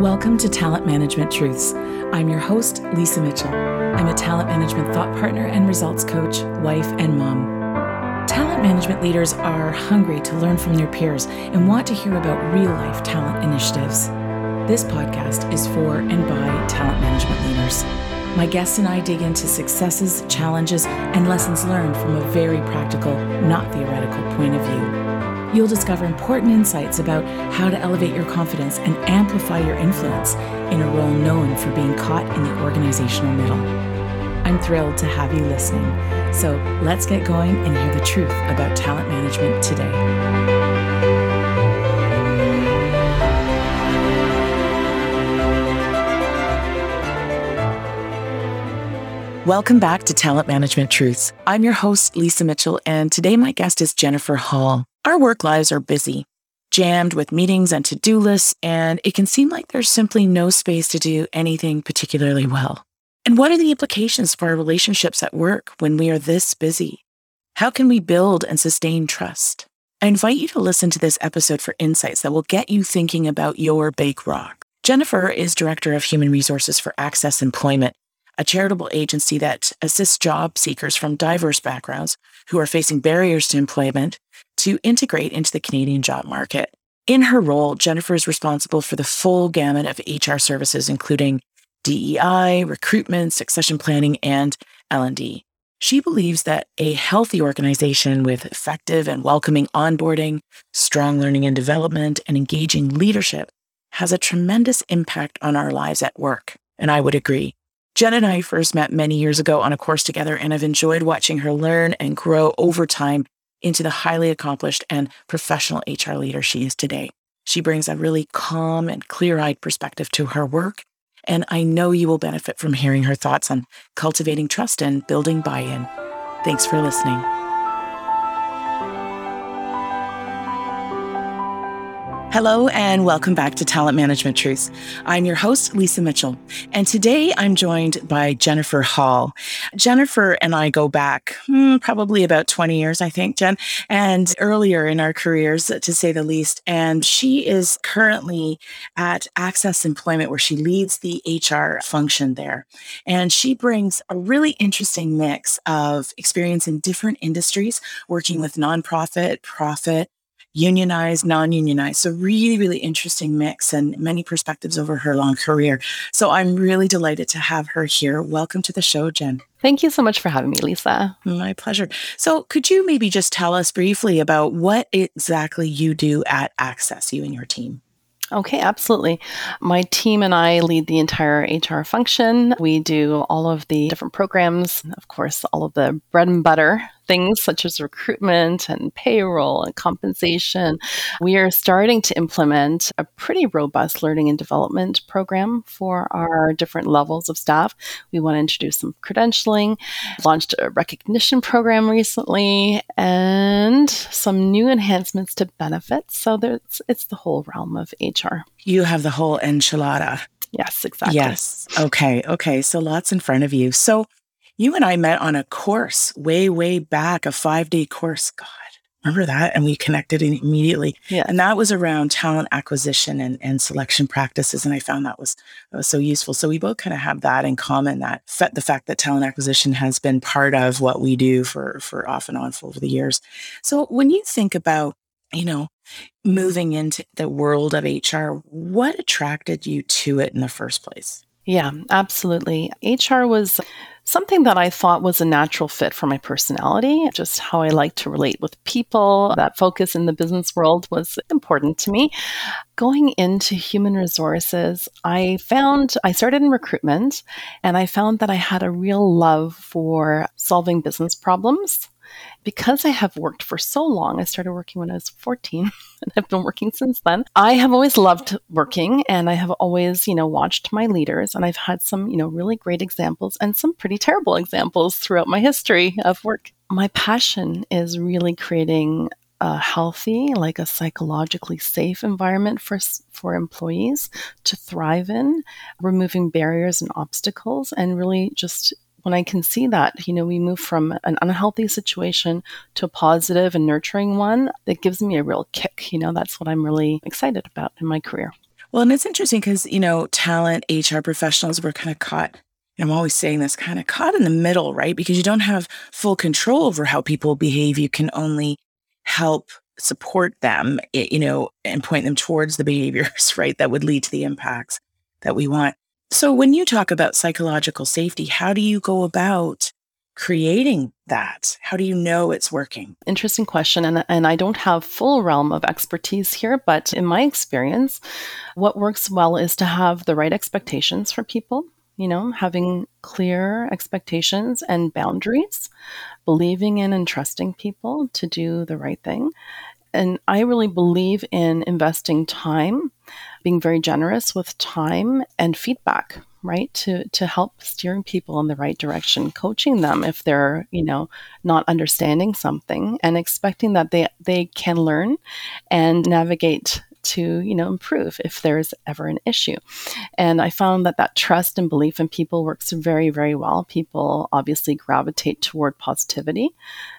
Welcome to Talent Management Truths. I'm your host, Lisa Mitchell. I'm a talent management thought partner and results coach, wife, and mom. Talent management leaders are hungry to learn from their peers and want to hear about real life talent initiatives. This podcast is for and by talent management leaders. My guests and I dig into successes, challenges, and lessons learned from a very practical, not theoretical point of view. You'll discover important insights about how to elevate your confidence and amplify your influence in a role known for being caught in the organizational middle. I'm thrilled to have you listening. So let's get going and hear the truth about talent management today. Welcome back to Talent Management Truths. I'm your host, Lisa Mitchell, and today my guest is Jennifer Hall. Our work lives are busy, jammed with meetings and to do lists, and it can seem like there's simply no space to do anything particularly well. And what are the implications for our relationships at work when we are this busy? How can we build and sustain trust? I invite you to listen to this episode for insights that will get you thinking about your big rock. Jennifer is Director of Human Resources for Access Employment, a charitable agency that assists job seekers from diverse backgrounds who are facing barriers to employment to integrate into the Canadian job market. In her role, Jennifer is responsible for the full gamut of HR services, including DEI, recruitment, succession planning, and L&D. She believes that a healthy organization with effective and welcoming onboarding, strong learning and development, and engaging leadership has a tremendous impact on our lives at work. And I would agree. Jen and I first met many years ago on a course together, and I've enjoyed watching her learn and grow over time into the highly accomplished and professional HR leader she is today. She brings a really calm and clear eyed perspective to her work. And I know you will benefit from hearing her thoughts on cultivating trust and building buy in. Thanks for listening. Hello, and welcome back to Talent Management Truths. I'm your host, Lisa Mitchell, and today I'm joined by Jennifer Hall. Jennifer and I go back hmm, probably about 20 years, I think, Jen, and earlier in our careers, to say the least. And she is currently at Access Employment, where she leads the HR function there. And she brings a really interesting mix of experience in different industries, working with nonprofit, profit, unionized, non unionized. So, really, really interesting mix and many perspectives over her long career. So, I'm really delighted to have her here. Welcome to the show, Jen. Thank you so much for having me, Lisa. My pleasure. So, could you maybe just tell us briefly about what exactly you do at Access, you and your team? Okay, absolutely. My team and I lead the entire HR function. We do all of the different programs, of course, all of the bread and butter things such as recruitment and payroll and compensation. We are starting to implement a pretty robust learning and development program for our different levels of staff. We want to introduce some credentialing, launched a recognition program recently, and some new enhancements to benefits. So there's, it's the whole realm of HR. You have the whole enchilada. Yes, exactly. Yes. Okay. Okay. So lots in front of you. So you and I met on a course way, way back, a five day course. God, remember that? And we connected immediately. Yeah. And that was around talent acquisition and, and selection practices. And I found that was, that was so useful. So we both kind of have that in common that the fact that talent acquisition has been part of what we do for, for off and on for over the years. So when you think about, you know, moving into the world of HR, what attracted you to it in the first place? Yeah, absolutely. HR was something that I thought was a natural fit for my personality, just how I like to relate with people. That focus in the business world was important to me. Going into human resources, I found I started in recruitment and I found that I had a real love for solving business problems because I have worked for so long, I started working when I was 14 and I've been working since then. I have always loved working and I have always, you know, watched my leaders and I've had some, you know, really great examples and some pretty terrible examples throughout my history of work. My passion is really creating a healthy, like a psychologically safe environment for for employees to thrive in, removing barriers and obstacles, and really just when I can see that, you know, we move from an unhealthy situation to a positive and nurturing one, it gives me a real kick. You know, that's what I'm really excited about in my career. Well, and it's interesting because, you know, talent, HR professionals were kind of caught I'm always saying this kind of caught in the middle, right? Because you don't have full control over how people behave. You can only help support them, you know, and point them towards the behaviors, right, that would lead to the impacts that we want. So when you talk about psychological safety, how do you go about creating that? How do you know it's working? Interesting question. And, and I don't have full realm of expertise here, but in my experience, what works well is to have the right expectations for people, you know, having clear expectations and boundaries, believing in and trusting people to do the right thing. And I really believe in investing time, being very generous with time and feedback right to to help steering people in the right direction coaching them if they're you know not understanding something and expecting that they they can learn and navigate to you know improve if there's ever an issue. And i found that that trust and belief in people works very very well. People obviously gravitate toward positivity.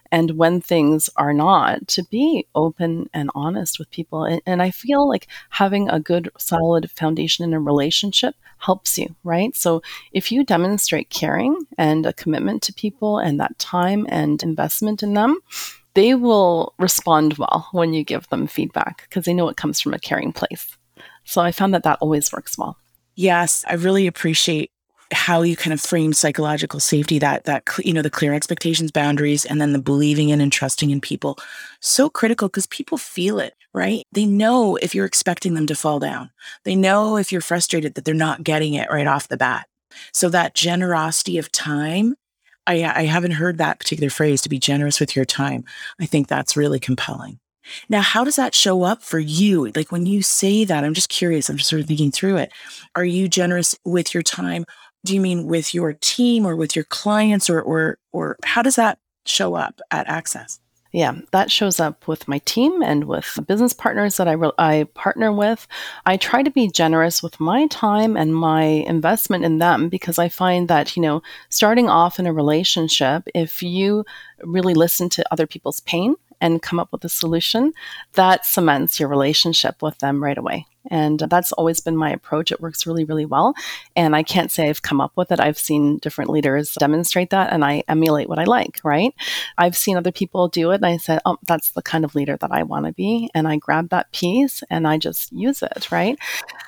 And when things are not to be open and honest with people. And, and, i feel like having a good solid foundation in a relationship helps you right? So if you demonstrate caring and a commitment to people and that time and investment in them they will respond well when you give them feedback because they know it comes from a caring place. So i found that that always works well. Yes i really appreciate how you kind of frame psychological safety that that you know the clear expectations boundaries and then the believing in and trusting in people. So critical because people feel it right? They know if you're expecting them to fall down. They know if you're frustrated that they're not getting it right off the bat. So that generosity of time I, I haven't heard that particular phrase to be generous with your time i think that's really compelling now, how does that show up for you? Like when you say that, I'm just curious. I'm just sort of thinking through it. Are you generous with your time do you mean with your team or with your clients or or or how does that show up at Access? Yeah, that shows up with my team and with business partners that I, re- I partner with. I try to be generous with my time and my investment in them because I find that, you know, starting off in a relationship, if you really listen to other people's pain and come up with a solution, that cements your relationship with them right away. And that's always been my approach. It works really, really well. And I can't say I've come up with it. I've seen different leaders demonstrate that and I emulate what I like, right? I've seen other people do it and I said, oh, that's the kind of leader that I want to be. And I grab that piece and I just use it, right?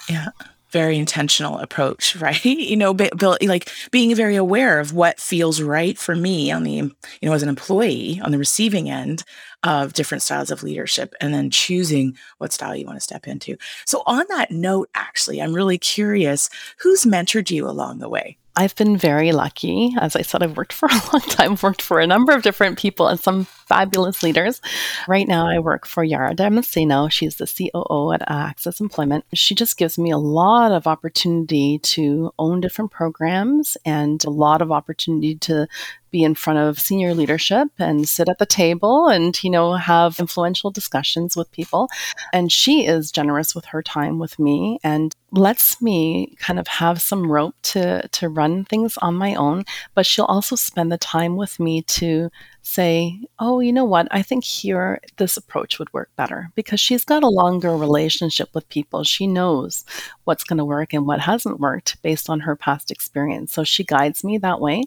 Yeah very intentional approach, right? You know, be, be, like being very aware of what feels right for me on the, you know, as an employee on the receiving end of different styles of leadership and then choosing what style you want to step into. So on that note, actually, I'm really curious, who's mentored you along the way? I've been very lucky. As I said, I've worked for a long time, worked for a number of different people and some fabulous leaders. Right now, I work for Yara Damasceno. She's the COO at Access Employment. She just gives me a lot of opportunity to own different programs and a lot of opportunity to be in front of senior leadership and sit at the table and you know have influential discussions with people. And she is generous with her time with me and lets me kind of have some rope to to run things on my own. But she'll also spend the time with me to say, oh, you know what, I think here this approach would work better because she's got a longer relationship with people. She knows what's going to work and what hasn't worked based on her past experience. So she guides me that way.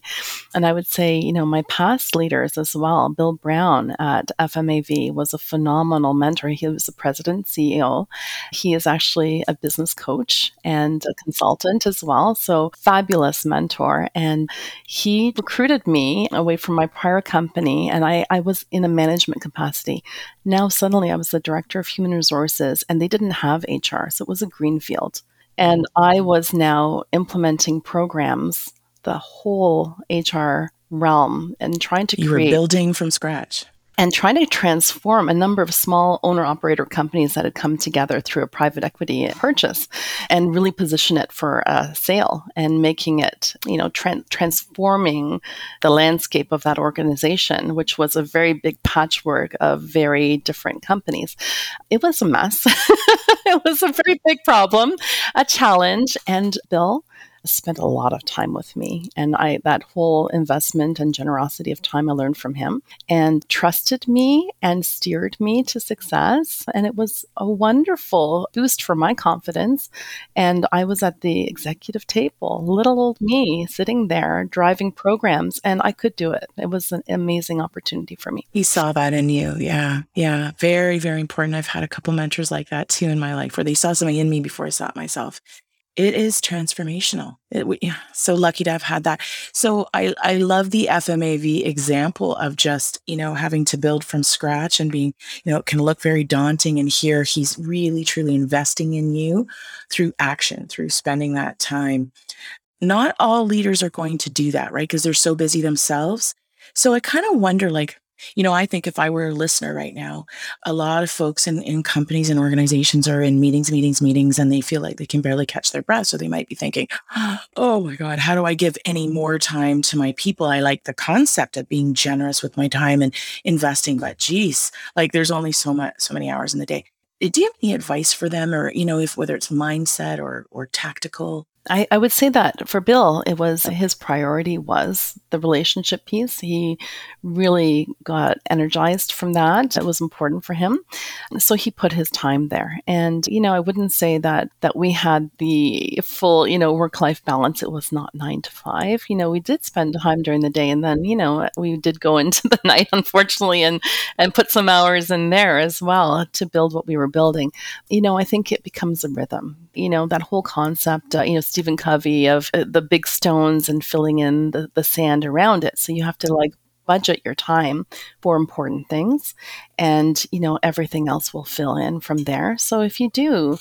And I would say, you know, my past leaders as well, Bill Brown at FMAV was a phenomenal mentor. He was the president, CEO. He is actually a business coach and a consultant as well. So fabulous mentor. And he recruited me away from my prior company company and I, I was in a management capacity. Now, suddenly, I was the director of human resources and they didn't have HR. So it was a greenfield. And I was now implementing programs, the whole HR realm, and trying to you create. You were building from scratch and trying to transform a number of small owner operator companies that had come together through a private equity purchase and really position it for a sale and making it, you know, tra- transforming the landscape of that organization, which was a very big patchwork of very different companies. It was a mess. it was a very big problem, a challenge. And Bill, spent a lot of time with me. And I that whole investment and generosity of time I learned from him and trusted me and steered me to success. And it was a wonderful boost for my confidence. And I was at the executive table, little old me sitting there driving programs, and I could do it. It was an amazing opportunity for me. He saw that in you. Yeah. Yeah. Very, very important. I've had a couple mentors like that too in my life where they saw something in me before I saw it myself it is transformational. It, we, so lucky to have had that. So I, I love the FMAV example of just, you know, having to build from scratch and being, you know, it can look very daunting. And here he's really, truly investing in you through action, through spending that time. Not all leaders are going to do that, right? Because they're so busy themselves. So I kind of wonder, like, you know, I think if I were a listener right now, a lot of folks in, in companies and organizations are in meetings, meetings, meetings, and they feel like they can barely catch their breath. So they might be thinking, oh my God, how do I give any more time to my people? I like the concept of being generous with my time and investing, but geez, like there's only so much, so many hours in the day. Do you have any advice for them or, you know, if whether it's mindset or or tactical I, I, would say that for Bill, it was his priority was the relationship piece. He really got energized from that. It was important for him. So he put his time there. And, you know, I wouldn't say that that we had the full, you know, work-life balance. It was not nine to five. You know, we did spend time during the day and then, you know, we did go into the night, unfortunately, and and put some hours in there as well to build what we were building. You know, I think it becomes a rhythm. You know, that whole concept, uh, you know, Stephen Covey of uh, the big stones and filling in the, the sand around it. So you have to like budget your time for important things and you know everything else will fill in from there. So if you do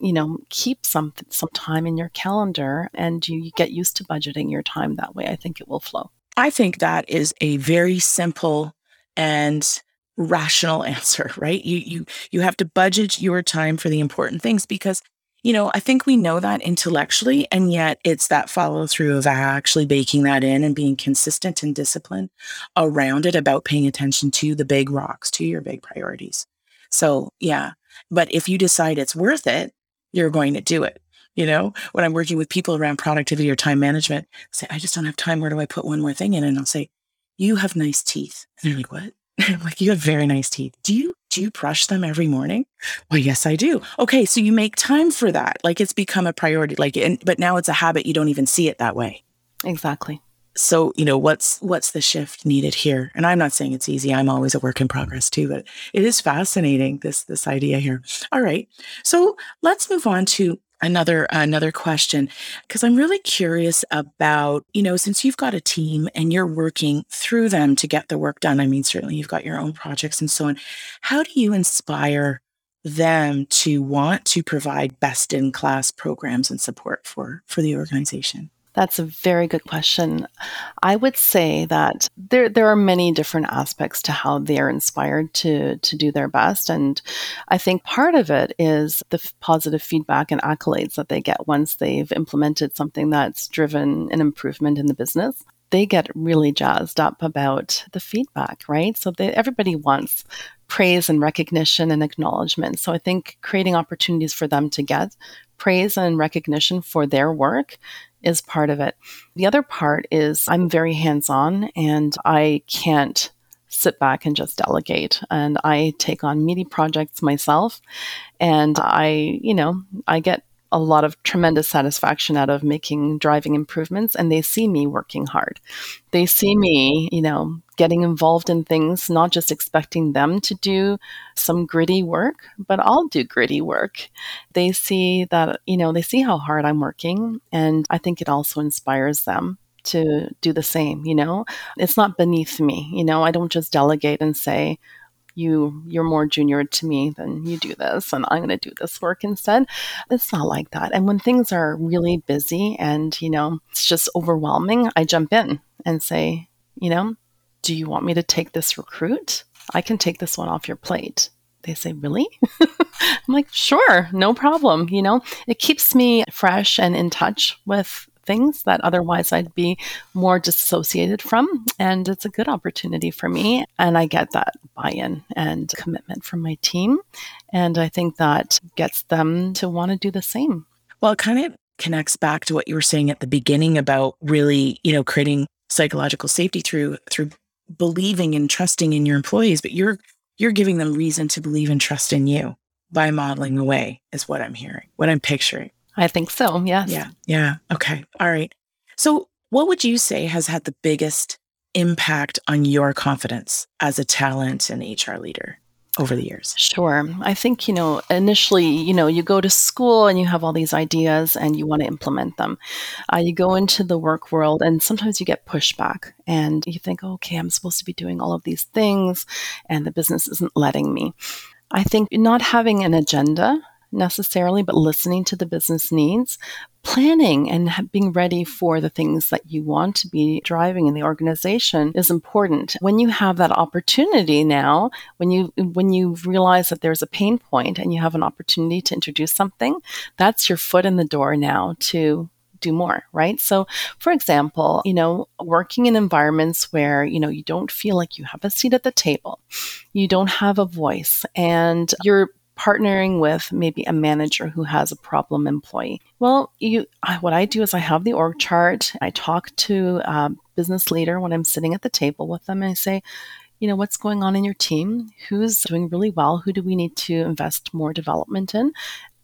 you know keep some some time in your calendar and you, you get used to budgeting your time that way i think it will flow. I think that is a very simple and rational answer right? You you you have to budget your time for the important things because you know, I think we know that intellectually, and yet it's that follow through of actually baking that in and being consistent and disciplined around it about paying attention to the big rocks, to your big priorities. So, yeah. But if you decide it's worth it, you're going to do it. You know, when I'm working with people around productivity or time management, I say, I just don't have time. Where do I put one more thing in? And I'll say, You have nice teeth. And they're like, What? like you have very nice teeth. Do you do you brush them every morning? Well, yes, I do. Okay, so you make time for that. Like it's become a priority. Like, and, but now it's a habit. You don't even see it that way. Exactly. So you know what's what's the shift needed here? And I'm not saying it's easy. I'm always a work in progress too, but it is fascinating this this idea here. All right, so let's move on to another another question because I'm really curious about, you know, since you've got a team and you're working through them to get the work done. I mean, certainly you've got your own projects and so on. How do you inspire them to want to provide best in class programs and support for for the organization? That's a very good question. I would say that there there are many different aspects to how they're inspired to to do their best, and I think part of it is the f- positive feedback and accolades that they get once they've implemented something that's driven an improvement in the business. They get really jazzed up about the feedback, right? So they, everybody wants praise and recognition and acknowledgement. So I think creating opportunities for them to get praise and recognition for their work is part of it. The other part is I'm very hands on and I can't sit back and just delegate. And I take on meaty projects myself. And I, you know, I get a lot of tremendous satisfaction out of making driving improvements and they see me working hard. They see me, you know, getting involved in things, not just expecting them to do some gritty work, but I'll do gritty work. They see that, you know, they see how hard I'm working and I think it also inspires them to do the same, you know? It's not beneath me, you know, I don't just delegate and say, you you're more junior to me than you do this and i'm going to do this work instead. It's not like that. And when things are really busy and you know it's just overwhelming i jump in and say you know do you want me to take this recruit? I can take this one off your plate. They say really? I'm like sure no problem. You know it keeps me fresh and in touch with things that otherwise I'd be more disassociated from. And it's a good opportunity for me. And I get that buy in and commitment from my team. And I think that gets them to want to do the same. Well, it kind of connects back to what you were saying at the beginning about really, you know, creating psychological safety through through believing and trusting in your employees, but you're you're giving them reason to believe and trust in you by modeling the way is what I'm hearing, what I'm picturing. I think so. Yes. Yeah. Yeah. Okay. All right. So, what would you say has had the biggest impact on your confidence as a talent and HR leader? over the years? Sure. I think, you know, initially, you know, you go to school and you have all these ideas and you want to implement them. Uh, you go into the work world and sometimes you get pushback and you think, okay, I'm supposed to be doing all of these things and the business isn't letting me. I think not having an agenda necessarily, but listening to the business needs, planning and being ready for the things that you want to be driving in the organization is important. When you have that opportunity now, when you when you realize that there's a pain point and you have an opportunity to introduce something, that's your foot in the door now to do more, right? So, for example, you know, working in environments where, you know, you don't feel like you have a seat at the table, you don't have a voice, and you're partnering with maybe a manager who has a problem employee. Well, you, what I do is I have the org chart. I talk to a business leader when I'm sitting at the table with them, and I say, you know, what's going on in your team? Who's doing really well? Who do we need to invest more development in?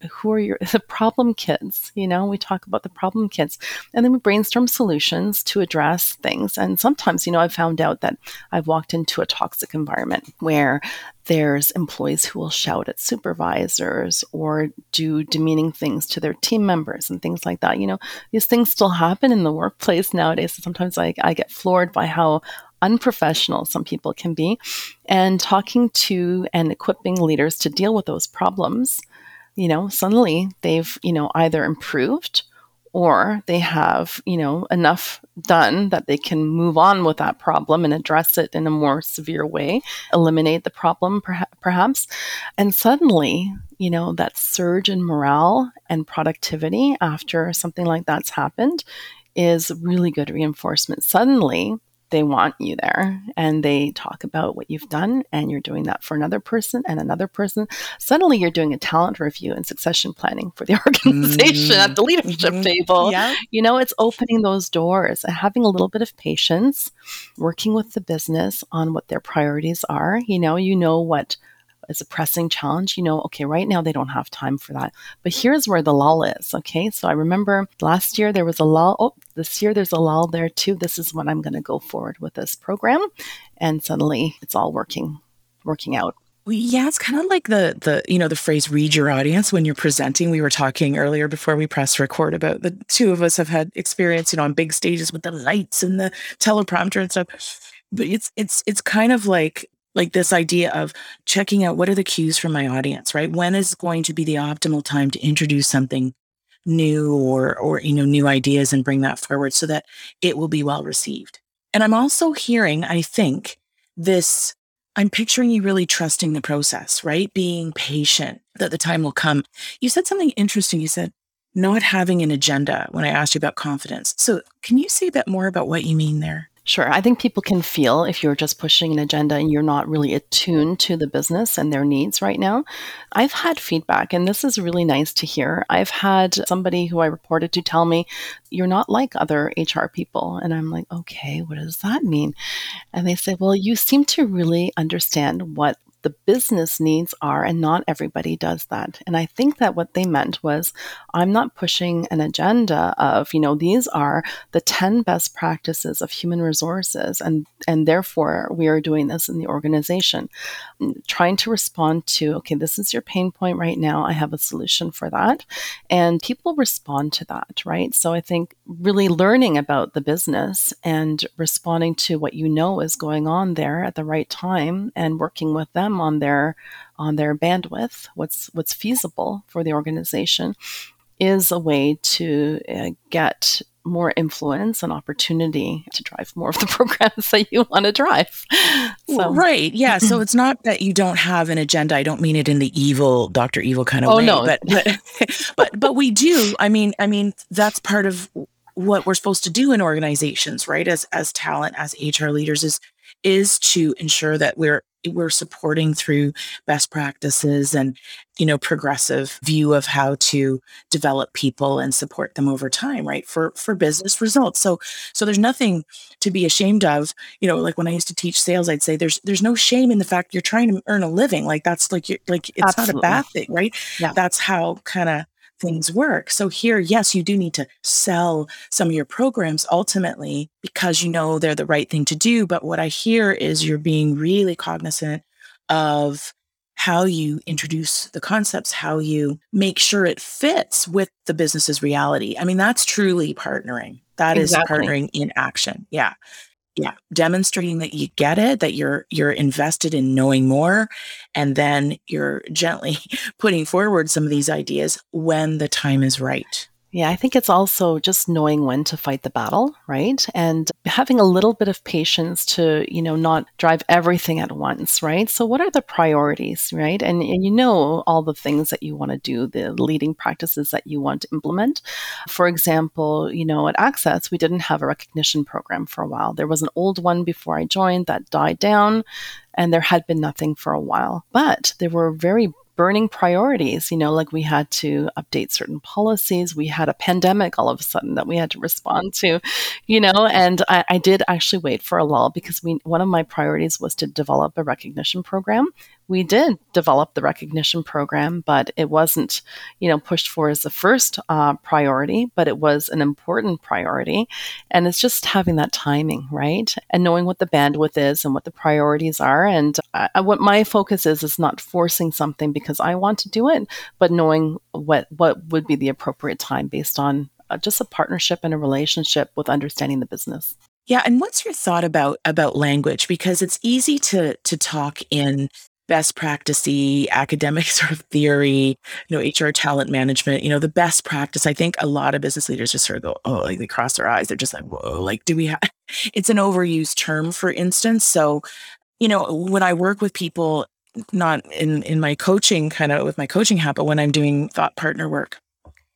who are your the problem kids you know we talk about the problem kids and then we brainstorm solutions to address things and sometimes you know i've found out that i've walked into a toxic environment where there's employees who will shout at supervisors or do demeaning things to their team members and things like that. You know these things still happen in the workplace nowadays. Sometimes I, I get floored by how unprofessional some people can be. And talking to and equipping leaders to deal with those problems you know, suddenly they've, you know, either improved or they have, you know, enough done that they can move on with that problem and address it in a more severe way, eliminate the problem perhaps. And suddenly, you know, that surge in morale and productivity after something like that's happened is really good reinforcement. Suddenly, they want you there and they talk about what you've done and you're doing that for another person and another person suddenly you're doing a talent review and succession planning for the organization mm-hmm. at the leadership mm-hmm. table yeah. you know it's opening those doors and having a little bit of patience working with the business on what their priorities are you know you know what is a pressing challenge, you know, okay, right now they don't have time for that. But here's where the lull is. Okay. So I remember last year there was a lull. Oh, this year there's a lull there too. This is when I'm going to go forward with this program. And suddenly it's all working, working out. Yeah, it's kind of like the the you know the phrase "read your audience" when you're presenting. We were talking earlier before we press record about the two of us have had experience, you know, on big stages with the lights and the teleprompter and stuff. But it's it's it's kind of like like this idea of checking out what are the cues from my audience, right? When is going to be the optimal time to introduce something new or or you know new ideas and bring that forward so that it will be well received. And I'm also hearing, I think, this I'm picturing you really trusting the process, right? Being patient that the time will come. You said something interesting. You said not having an agenda when I asked you about confidence. So, can you say a bit more about what you mean there? Sure. I think people can feel if you're just pushing an agenda and you're not really attuned to the business and their needs right now. I've had feedback, and this is really nice to hear. I've had somebody who I reported to tell me, You're not like other HR people. And I'm like, Okay, what does that mean? And they say, Well, you seem to really understand what the business needs are, and not everybody does that. And I think that what they meant was I'm not pushing an agenda of, you know, these are the 10 best practices of human resources, and, and therefore we are doing this in the organization. trying to respond to, okay, this is your pain point right now. I have a solution for that. And people respond to that, right? So I think really learning about the business and responding to what you know is going on there at the right time and working with them them on their on their bandwidth, what's what's feasible for the organization, is a way to uh, get more influence and opportunity to drive more of the programs that you want to drive. So. Right. Yeah. so it's not that you don't have an agenda. I don't mean it in the evil Dr. Evil kind of oh, way. No. But, but but but we do. I mean, I mean, that's part of what we're supposed to do in organizations, right? As as talent, as HR leaders is is to ensure that we're we're supporting through best practices and you know progressive view of how to develop people and support them over time right for for business results so so there's nothing to be ashamed of you know like when i used to teach sales i'd say there's there's no shame in the fact you're trying to earn a living like that's like you're like it's Absolutely. not a bad thing right yeah. that's how kind of things work. So here, yes, you do need to sell some of your programs ultimately because you know they're the right thing to do. But what I hear is you're being really cognizant of how you introduce the concepts, how you make sure it fits with the business's reality. I mean, that's truly partnering. That exactly. is partnering in action. Yeah yeah. Demonstrating that you get it that you're you're invested in knowing more and then you're gently putting forward some of these ideas when the time is right yeah, I think it's also just knowing when to fight the battle, right? And having a little bit of patience to, you know, not drive everything at once, right? So what are the priorities, right? And, and you know all the things that you want to do, the leading practices that you want to implement. For example, you know, at Access, we didn't have a recognition program for a while. There was an old one before I joined that died down and there had been nothing for a while. But there were very burning priorities. You know, like we had to update certain policies. We had a pandemic all of a sudden that we had to respond to, you know, and I, I did actually wait for a lull because we, one of my priorities was to develop a recognition program we did develop the recognition program, but it wasn't, you know, pushed for as the first uh, priority, but it was an important priority. And it's just having that timing, right? And knowing what the bandwidth is and what the priorities are. And I, what my focus is, is not forcing something because I want to do it, but knowing what, what would be the appropriate time based on uh, just a partnership and a relationship with understanding the business. Yeah, and what's your thought about about language because it's easy to to talk in best practicey academic sort of theory, you know, HR talent management, you know, the best practice. I think a lot of business leaders just sort of go, oh, like they cross their eyes. They're just like, whoa, like, do we have, it's an overused term, for instance. So, you know, when I work with people, not in, in my coaching kind of with my coaching hat, but when I'm doing thought partner work,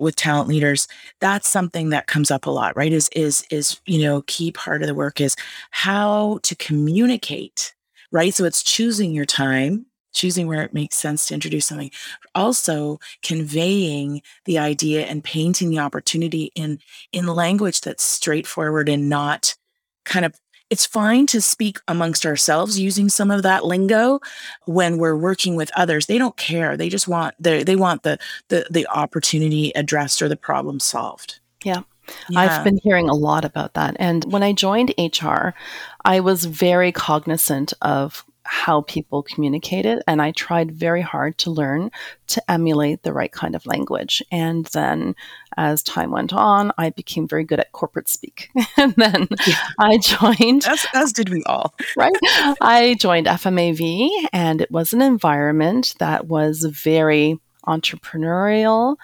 with talent leaders that's something that comes up a lot right is is is you know key part of the work is how to communicate right? So it's choosing your time, choosing where it makes sense to introduce something, also conveying the idea and painting the opportunity in in language that's straightforward and not kind of it's fine to speak amongst ourselves using some of that lingo when we're working with others. They don't care. They just want they they want the the the opportunity addressed or the problem solved. Yeah yeah. I've been hearing a lot about that. And when I joined HR, I was very cognizant of how people communicated and I tried very hard to learn to emulate the right kind of language. And then as time went on, I became very good at corporate speak. and then yeah. I joined as, as did we all. right. I joined FMAV and it was an environment that was very entrepreneurial,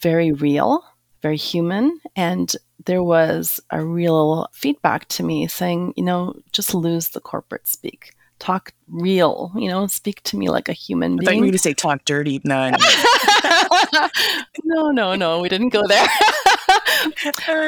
very real very human. And there was a real feedback to me saying, you know, just lose the corporate speak. Talk real, you know, speak to me like a human being. I thought you were going to say talk dirty. No, no, no, no, we didn't go there.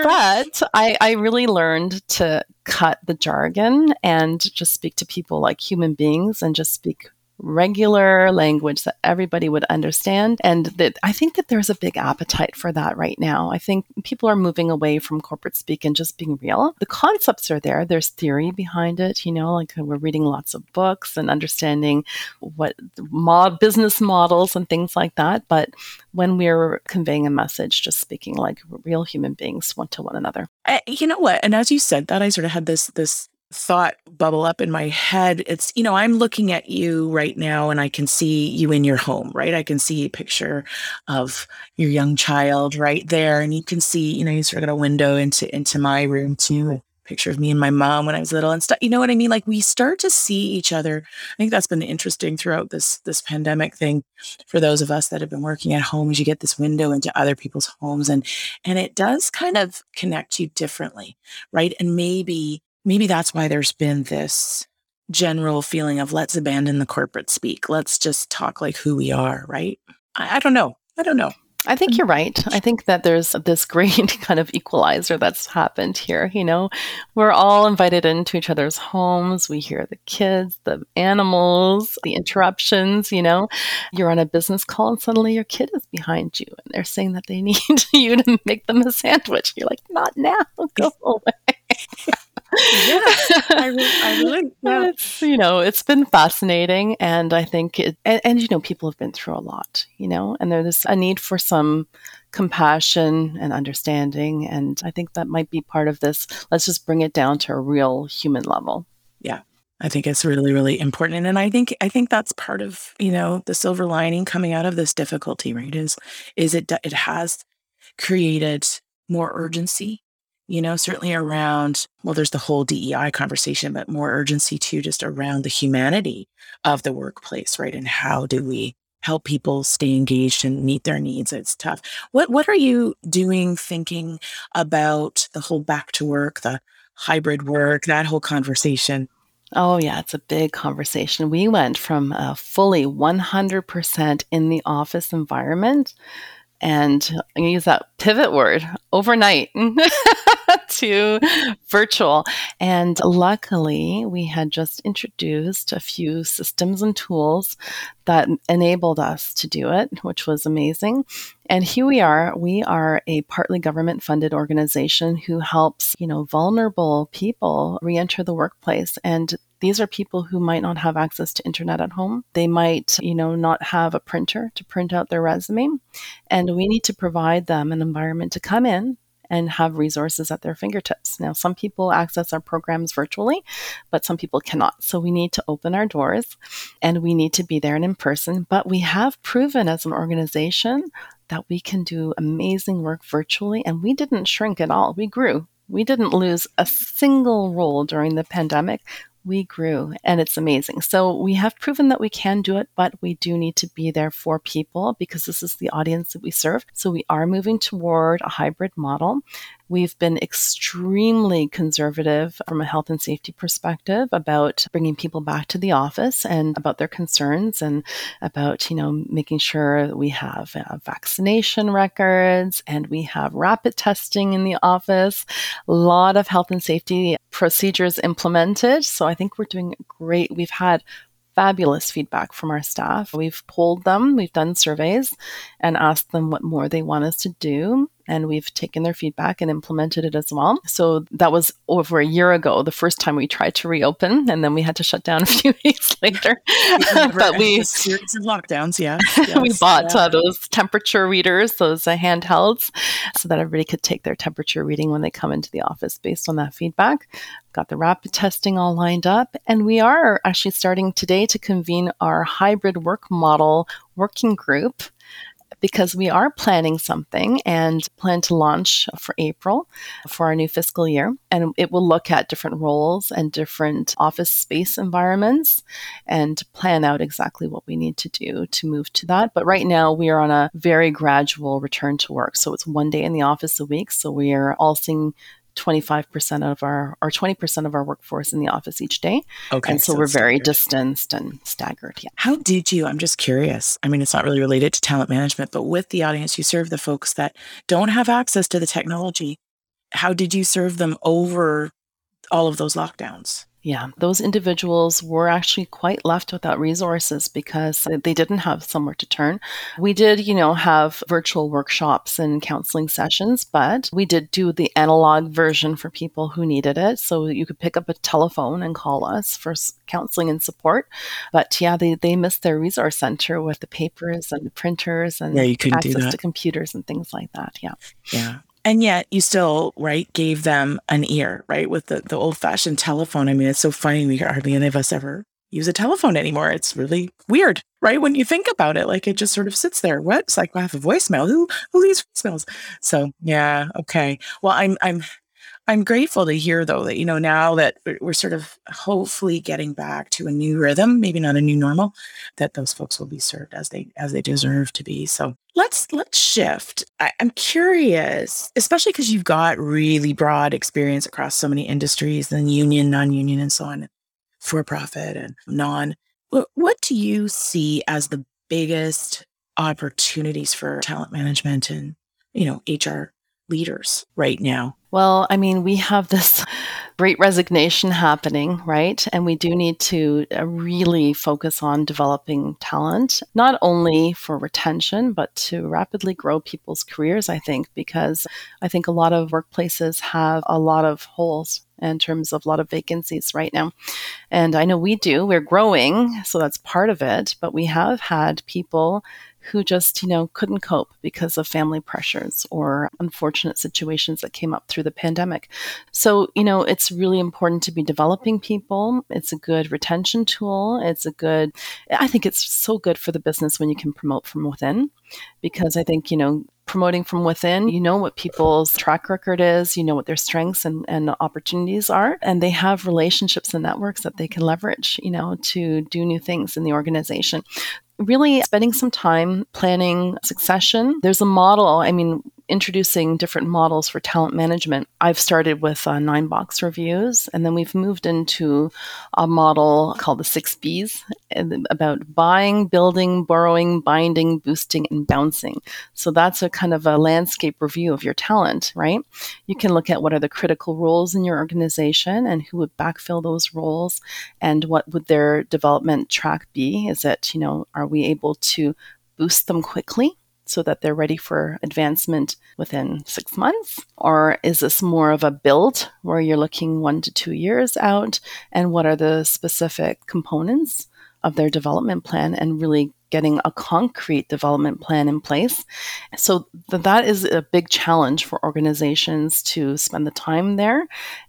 but I, I really learned to cut the jargon and just speak to people like human beings and just speak regular language that everybody would understand. And that I think that there's a big appetite for that right now. I think people are moving away from corporate speak and just being real. The concepts are there, there's theory behind it, you know, like we're reading lots of books and understanding what mod business models and things like that. But when we're conveying a message, just speaking like real human beings one to one another. I, you know what? And as you said that, I sort of had this this thought bubble up in my head. It's, you know, I'm looking at you right now and I can see you in your home, right? I can see a picture of your young child right there. And you can see, you know, you sort of got a window into into my room too. A picture of me and my mom when I was little and stuff. You know what I mean? Like we start to see each other. I think that's been interesting throughout this this pandemic thing for those of us that have been working at home is you get this window into other people's homes and and it does kind of connect you differently, right? And maybe maybe that's why there's been this general feeling of let's abandon the corporate speak. Let's just talk like who we are, right? I, I don't know. I don't know. I think you're right. I think that there's this great kind of equalizer that's happened here. You know, we're all invited into each other's homes. We hear the kids, the animals, the interruptions. You know, you're on a business call and suddenly your kid is behind you and they're saying that they need you to make them a sandwich. You're like, not now, go away. Yeah, I, re- I really, yeah. It's, you know, it's been fascinating. And I think it, and, and, you know, people have been through a lot, you know, and there's a need for some compassion and understanding. And I think that might be part of this. Let's just bring it down to a real human level. Yeah. I think it's really, really important. And I think I think that's part of, you know, the silver lining coming out of this difficulty, right? Is is it it has created more urgency you know, certainly around, well, there's the whole DEI conversation, but more urgency too, just around the humanity of the workplace, right? And how do we help people stay engaged and meet their needs? It's tough. What what are you doing thinking about the whole back to work, the hybrid work, that whole conversation? Oh, yeah, it's a big conversation. We went from a fully 100% in the office environment and I'm going to use that pivot word overnight to virtual. And luckily, we had just introduced a few systems and tools that enabled us to do it, which was amazing. And here we are. We are a partly government funded organization who helps, you know, vulnerable people re-enter the workplace. And these are people who might not have access to internet at home. They might, you know, not have a printer to print out their resume. And we need to provide them an environment to come in and have resources at their fingertips. Now, some people access our programs virtually, but some people cannot. So we need to open our doors and we need to be there and in person. But we have proven as an organization that we can do amazing work virtually and we didn't shrink at all. We grew. We didn't lose a single role during the pandemic we grew and it's amazing. So we have proven that we can do it, but we do need to be there for people because this is the audience that we serve. So we are moving toward a hybrid model. We've been extremely conservative from a health and safety perspective about bringing people back to the office and about their concerns and about, you know, making sure we have uh, vaccination records and we have rapid testing in the office. A lot of health and safety procedures implemented. So I think we're doing great. We've had fabulous feedback from our staff. We've polled them, we've done surveys and asked them what more they want us to do and we've taken their feedback and implemented it as well. So that was over a year ago, the first time we tried to reopen, and then we had to shut down a few weeks later. but we series of lockdowns, yeah. Yes, we bought yeah. uh, those temperature readers, those uh, handhelds, so that everybody could take their temperature reading when they come into the office based on that feedback. Got the rapid testing all lined up, and we are actually starting today to convene our hybrid work model working group because we are planning something and plan to launch for April for our new fiscal year. And it will look at different roles and different office space environments and plan out exactly what we need to do to move to that. But right now, we are on a very gradual return to work. So it's one day in the office a week. So we are all seeing 25% of our or 20% of our workforce in the office each day. Okay. And so, so we're very distanced and staggered. Yeah. How did you, I'm just curious. I mean, it's not really related to talent management, but with the audience you serve, the folks that don't have access to the technology, how did you serve them over all of those lockdowns? Yeah, those individuals were actually quite left without resources because they didn't have somewhere to turn. We did, you know, have virtual workshops and counseling sessions, but we did do the analog version for people who needed it. So you could pick up a telephone and call us for counseling and support. But yeah, they, they missed their resource center with the papers and the printers and yeah, you couldn't access to computers and things like that. Yeah. Yeah and yet you still right gave them an ear right with the, the old fashioned telephone. I mean it's so funny we hardly any of us ever use a telephone anymore. It's really weird right when you think about it like it just sort of sits there. What? It's like i have a voicemail. Who who leaves voicemails? So yeah okay. Well i'm i'm I'm grateful to hear though that you know now that we're sort of hopefully getting back to a new rhythm, maybe not a new normal, that those folks will be served as they as they deserve to be. So let's let's shift. I, am curious, especially because you've got really broad experience across so many industries, and union, non-union, and so on, for profit and non. What, what do you see as the biggest opportunities for talent management and, you know, HR leaders right now? Well, I mean, we have this great resignation happening, right? And we do need to uh, really focus on developing talent, not only for retention, but to rapidly grow people's careers, I think, because I think a lot of workplaces have a lot of holes in terms of a lot of vacancies right now. And I know we do, we're growing, so that's part of it, but we have had people who just, you know, couldn't cope because of family pressures or unfortunate situations that came up through the pandemic. So, you know, it's really important to be developing people. It's a good retention tool. It's a good, I think it's so good for the business when you can promote from within because I think, you know, promoting from within, you know what people's track record is, you know what their strengths and, and opportunities are, and they have relationships and networks that they can leverage, you know, to do new things in the organization really spending some time planning succession. There's a model, I mean, introducing different models for talent management. I've started with uh, nine box reviews, and then we've moved into a model called the six Bs about buying, building, borrowing, binding, boosting, and bouncing. So that's a kind of a landscape review of your talent, right? You can look at what are the critical roles in your organization and who would backfill those roles and what would their development track be. Is it, you know, are we able to boost them quickly? So that they're ready for advancement within six months? Or is this more of a build where you're looking one to two years out? And what are the specific components of their development plan and really getting a concrete development plan in place? So th- that is a big challenge for organizations to spend the time there.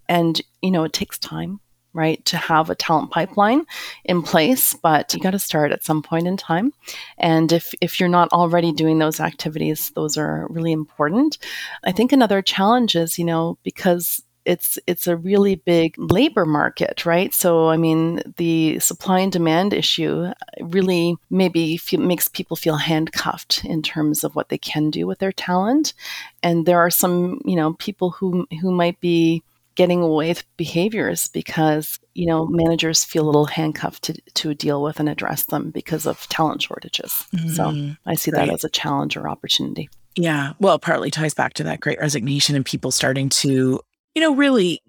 And, you know, it takes time right, to have a talent pipeline in place, but you got to start at some point in time. And if, if you're not already doing those activities, those are really important. I think another challenge is, you know, because it's it's a really big labor market, right? So I mean, the supply and demand issue really maybe makes people feel handcuffed in terms of what they can do with their talent, and there are some you know people who who might be getting away with behaviors because you know managers feel a little handcuffed to, to deal with and address them because of talent shortages mm-hmm. so i see right. that as a challenge or opportunity yeah well partly ties back to that great resignation and people starting to you know really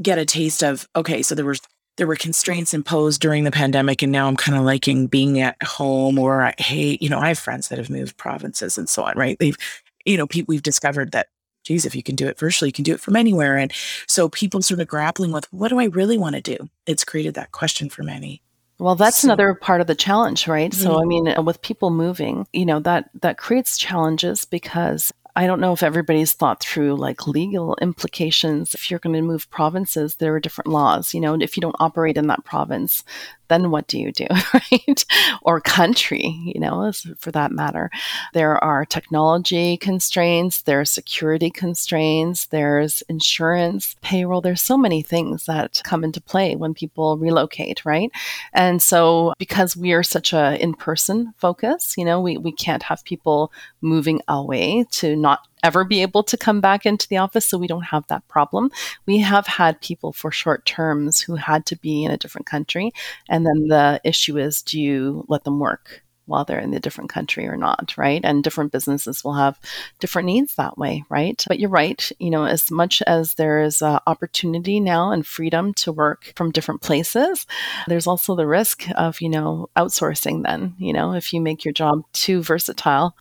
get a taste of okay so there was there were constraints imposed during the pandemic and now i'm kind of liking being at home or I, hey you know i have friends that have moved provinces and so on right they've you know people we've discovered that geez, if you can do it virtually, you can do it from anywhere. And so people sort of grappling with what do I really want to do? It's created that question for many. Well, that's so, another part of the challenge, right? Mm-hmm. So, I mean, with people moving, you know, that that creates challenges because I don't know if everybody's thought through like legal implications. If you're going to move provinces, there are different laws. You know, if you don't operate in that province, then what do you do, right? or country, you know, for that matter. There are technology constraints, there are security constraints, there's insurance, payroll. There's so many things that come into play when people relocate, right? And so because we are such a in-person focus, you know, we, we can't have people moving away to not ever be able to come back into the office, so we don't have that problem. We have had people for short terms who had to be in a different country, and then the issue is do you let them work? while they're in a different country or not, right? And different businesses will have different needs that way, right? But you're right. You know, as much as there is uh, opportunity now and freedom to work from different places, there's also the risk of, you know, outsourcing then, you know, if you make your job too versatile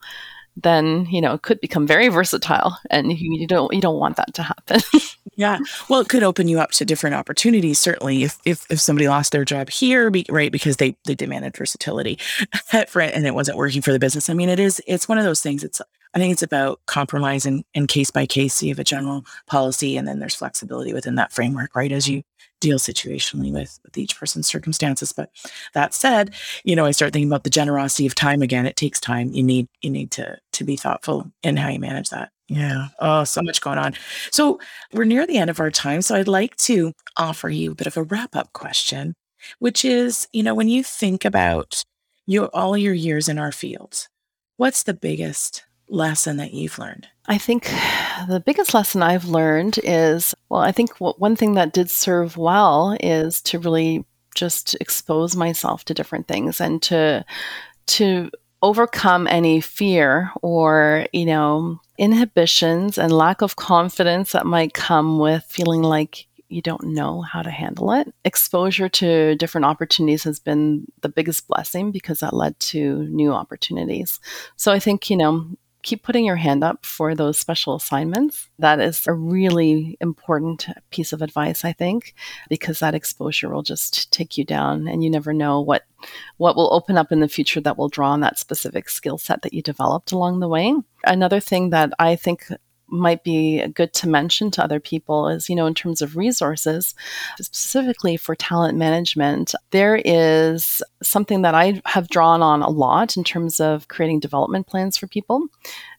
then you know it could become very versatile and you, don't you don't want that to happen. Yeah. Well it could open you up to different opportunities certainly if if, if somebody lost their job here be, right because they they demanded versatility for it and it wasn't working for the business. I mean it is it's one of those things it's i think it's about compromise and, and case by case you have a general policy and then there's flexibility within that framework right as you deal situationally with, with each person's circumstances. But that said, you know, I start thinking about the generosity of time again. It takes time. You need you need to to be thoughtful in how you manage that. Yeah. Oh, so much going on. So we're near the end of our time. So I'd like to offer you a bit of a wrap up question, which is, you know, when you think about your all your years in our field, what's the biggest lesson that you've learned? I think the biggest lesson I've learned is well, I think one thing that did serve well is to really just expose myself to different things and to to overcome any fear or, you know, inhibitions and lack of confidence that might come with feeling like you don't know how to handle it. Exposure to different opportunities has been the biggest blessing because that led to new opportunities. So I think, you know, keep putting your hand up for those special assignments. That is a really important piece of advice, I think, because that exposure will just take you down and you never know what what will open up in the future that will draw on that specific skill set that you developed along the way. Another thing that I think might be good to mention to other people is, you know, in terms of resources, specifically for talent management, there is something that I have drawn on a lot in terms of creating development plans for people.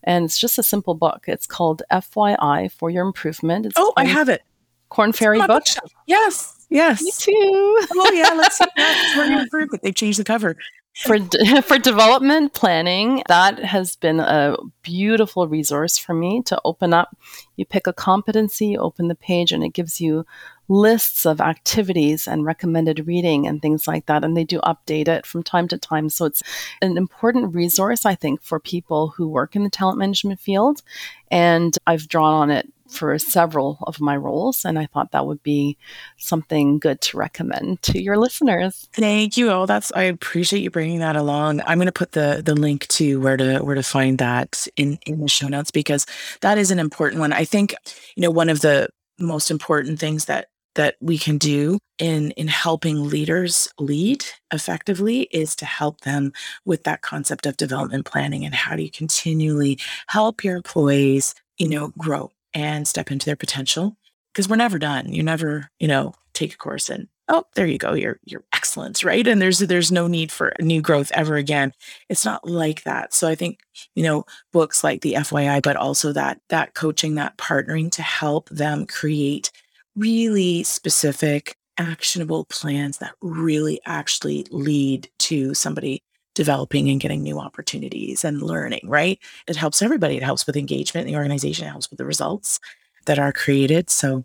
And it's just a simple book. It's called FYI for Your Improvement. It's oh, I have it. Korn Ferry book. Yes, yes. Me too. oh yeah, let's see that. For Your Improvement. They changed the cover for for development planning that has been a beautiful resource for me to open up. You pick a competency open the page and it gives you lists of activities and recommended reading and things like that and they do update it from time to time so it's an important resource i think for people who work in the talent management field and i've drawn on it for several of my roles. And I thought that would be something good to recommend to your listeners. Thank you. Oh, that's I appreciate you bringing that along. I'm going to put the the link to where to where to find that in in the show notes because that is an important one. I think you know one of the most important things that that we can do in in helping leaders lead effectively is to help them with that concept of development planning and how do you continually help your employees you know grow and step into their potential because we're never done. You never, you know, take a course and oh, there you go, you're you're excellent, right? And there's there's no need for new growth ever again. It's not like that. So I think, you know, books like the FYI, but also that that coaching, that partnering to help them create really specific actionable plans that really actually lead to somebody developing and getting new opportunities and learning, right? It helps everybody. It helps with engagement in the organization, it helps with the results that are created. So,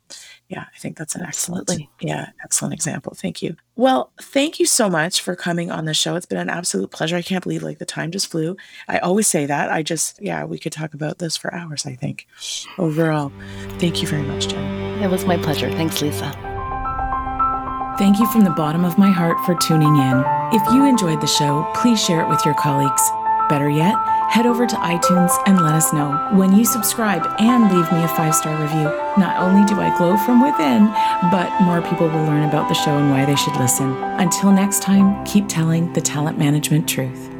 yeah, I think that's an Absolutely. excellent, yeah, excellent example. Thank you. Well, thank you so much for coming on the show. It's been an absolute pleasure. I can't believe like the time just flew. I always say that. I just, yeah, we could talk about this for hours, I think. Overall, thank you very much, Jen. It was my pleasure. Thanks, Lisa. Thank you from the bottom of my heart for tuning in. If you enjoyed the show, please share it with your colleagues. Better yet, head over to iTunes and let us know when you subscribe and leave me a five star review. Not only do I glow from within, but more people will learn about the show and why they should listen. Until next time, keep telling the talent management truth.